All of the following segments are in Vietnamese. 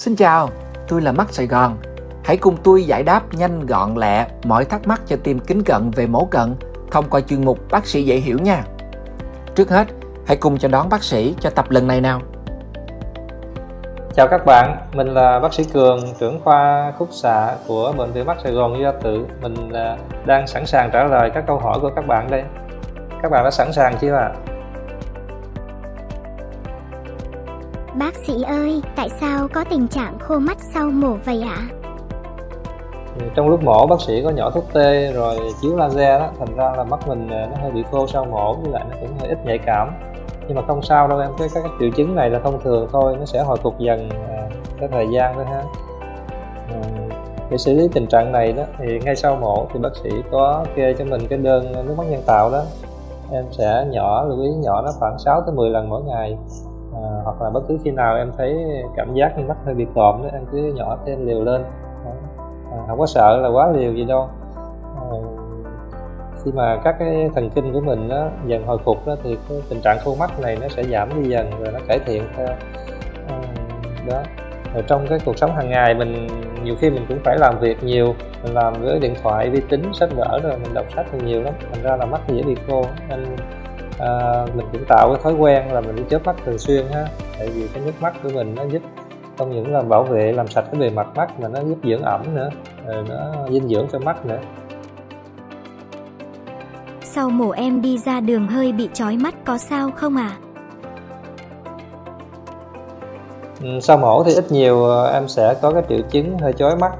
Xin chào, tôi là Mắt Sài Gòn. Hãy cùng tôi giải đáp nhanh gọn lẹ mọi thắc mắc cho tim kính cận về mổ cận thông qua chuyên mục bác sĩ dễ hiểu nha. Trước hết, hãy cùng chào đón bác sĩ cho tập lần này nào. Chào các bạn, mình là bác sĩ Cường, trưởng khoa khúc xạ của Bệnh viện Mắt Sài Gòn Gia Tự. Mình à, đang sẵn sàng trả lời các câu hỏi của các bạn đây. Các bạn đã sẵn sàng chưa ạ? À? Bác sĩ ơi, tại sao có tình trạng khô mắt sau mổ vậy ạ? Trong lúc mổ bác sĩ có nhỏ thuốc tê rồi chiếu laser đó, thành ra là mắt mình ờ, nó hơi bị khô sau mổ với lại nó cũng hơi ít nhạy cảm. Nhưng mà không sao đâu em, cái các triệu chứng này là thông thường thôi, nó sẽ hồi phục dần à, cái thời gian thôi ha. À, để xử lý tình trạng này đó thì ngay sau mổ thì bác sĩ có kê cho mình cái đơn nước mắt nhân tạo đó em sẽ nhỏ lưu ý nhỏ nó khoảng 6 tới 10 lần mỗi ngày à, hoặc là bất cứ khi nào em thấy cảm giác như mắt hơi bị cộm đó em cứ nhỏ thêm liều lên. À, không có sợ là quá liều gì đâu. À, khi mà các cái thần kinh của mình nó dần hồi phục đó, thì cái tình trạng khô mắt này nó sẽ giảm đi dần rồi nó cải thiện theo. À, đó. Rồi trong cái cuộc sống hàng ngày mình nhiều khi mình cũng phải làm việc nhiều mình làm với điện thoại vi tính sách vở rồi mình đọc sách thì nhiều lắm. Thành ra là mắt dễ bị khô. Nên à, mình cũng tạo cái thói quen là mình đi chớp mắt thường xuyên ha. Tại vì cái nước mắt của mình nó giúp không những là bảo vệ làm sạch cái bề mặt mắt mà nó giúp dưỡng ẩm nữa rồi nó dinh dưỡng cho mắt nữa. Sau mổ em đi ra đường hơi bị chói mắt có sao không à? Ừ, sau mổ thì ít nhiều ờ, em sẽ có cái triệu chứng hơi chói mắt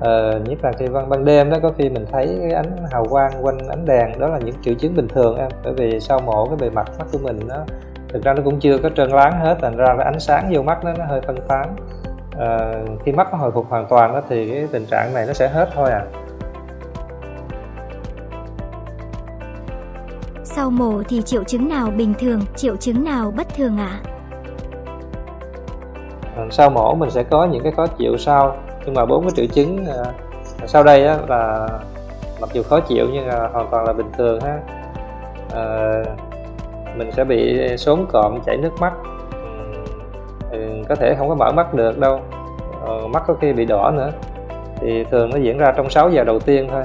ờ, nhất là khi ban ban đêm đó có khi mình thấy cái ánh hào quang quanh ánh đèn đó là những triệu chứng bình thường em. Bởi vì sau mổ cái bề mặt mắt của mình nó thực ra nó cũng chưa có trơn láng hết thành ra cái ánh sáng vô mắt nó, nó hơi phân tán. À, khi mắt nó hồi phục hoàn toàn đó thì cái tình trạng này nó sẽ hết thôi à. Sau mổ thì triệu chứng nào bình thường triệu chứng nào bất thường ạ? À? sau mổ mình sẽ có những cái khó chịu sau nhưng mà bốn cái triệu chứng uh, sau đây á, là mặc dù khó chịu nhưng là hoàn toàn là bình thường ha. Uh, mình sẽ bị sốn cộm chảy nước mắt. Ừ, có thể không có mở mắt được đâu. Ờ, mắt có khi bị đỏ nữa. Thì thường nó diễn ra trong 6 giờ đầu tiên thôi.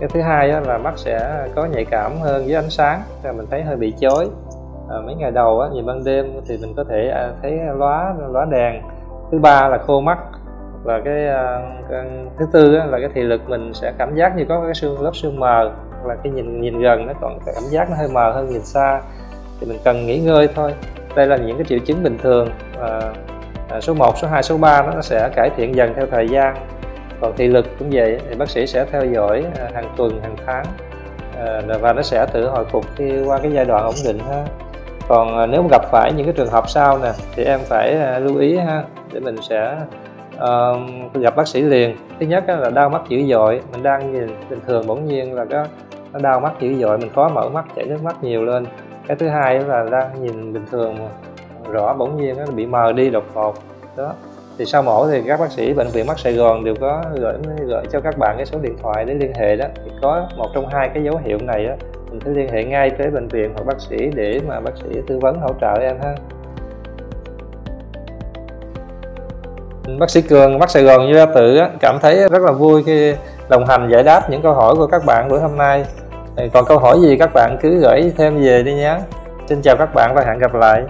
Cái thứ hai á, là mắt sẽ có nhạy cảm hơn với ánh sáng là mình thấy hơi bị chói. À, mấy ngày đầu á, nhìn ban đêm thì mình có thể à, thấy lóa lóa đèn. Thứ ba là khô mắt và cái, ờ, cái thứ tư á, là cái thị lực mình sẽ cảm giác như có cái xương lớp xương mờ là cái nhìn nhìn gần nó còn cảm giác nó hơi mờ hơn nhìn xa. Thì mình cần nghỉ ngơi thôi. Đây là những cái triệu chứng bình thường à, à, số 1, số 2, số 3 nó sẽ cải thiện dần theo thời gian. Còn thị lực cũng vậy thì bác sĩ sẽ theo dõi hàng tuần hàng tháng à, và nó sẽ tự hồi phục khi qua cái giai đoạn ổn định ha. Còn nếu gặp phải những cái trường hợp sau nè thì em phải lưu ý ha để mình sẽ uh, gặp bác sĩ liền. Thứ nhất là đau mắt dữ dội. Mình đang nhìn bình thường bỗng nhiên là có nó đau mắt dữ dội mình khó mở mắt chảy nước mắt nhiều lên. Cái thứ hai là đang nhìn bình thường rõ bỗng nhiên nó bị mờ đi đột ngột. Đó. Thì sau mổ thì các bác sĩ bệnh viện mắt Sài Gòn đều có gửi gửi cho các bạn cái số điện thoại để liên hệ đó. Thì có một trong hai cái dấu hiệu này đó mình phải liên hệ ngay tới bệnh viện hoặc bác sĩ để mà bác sĩ tư vấn hỗ trợ em ha. Bác sĩ Cường, bác Sài Gòn Gia Tự cảm thấy rất là vui khi đồng hành giải đáp những câu hỏi của các bạn buổi hôm nay. Còn câu hỏi gì các bạn cứ gửi thêm về đi nhé. Xin chào các bạn và hẹn gặp lại.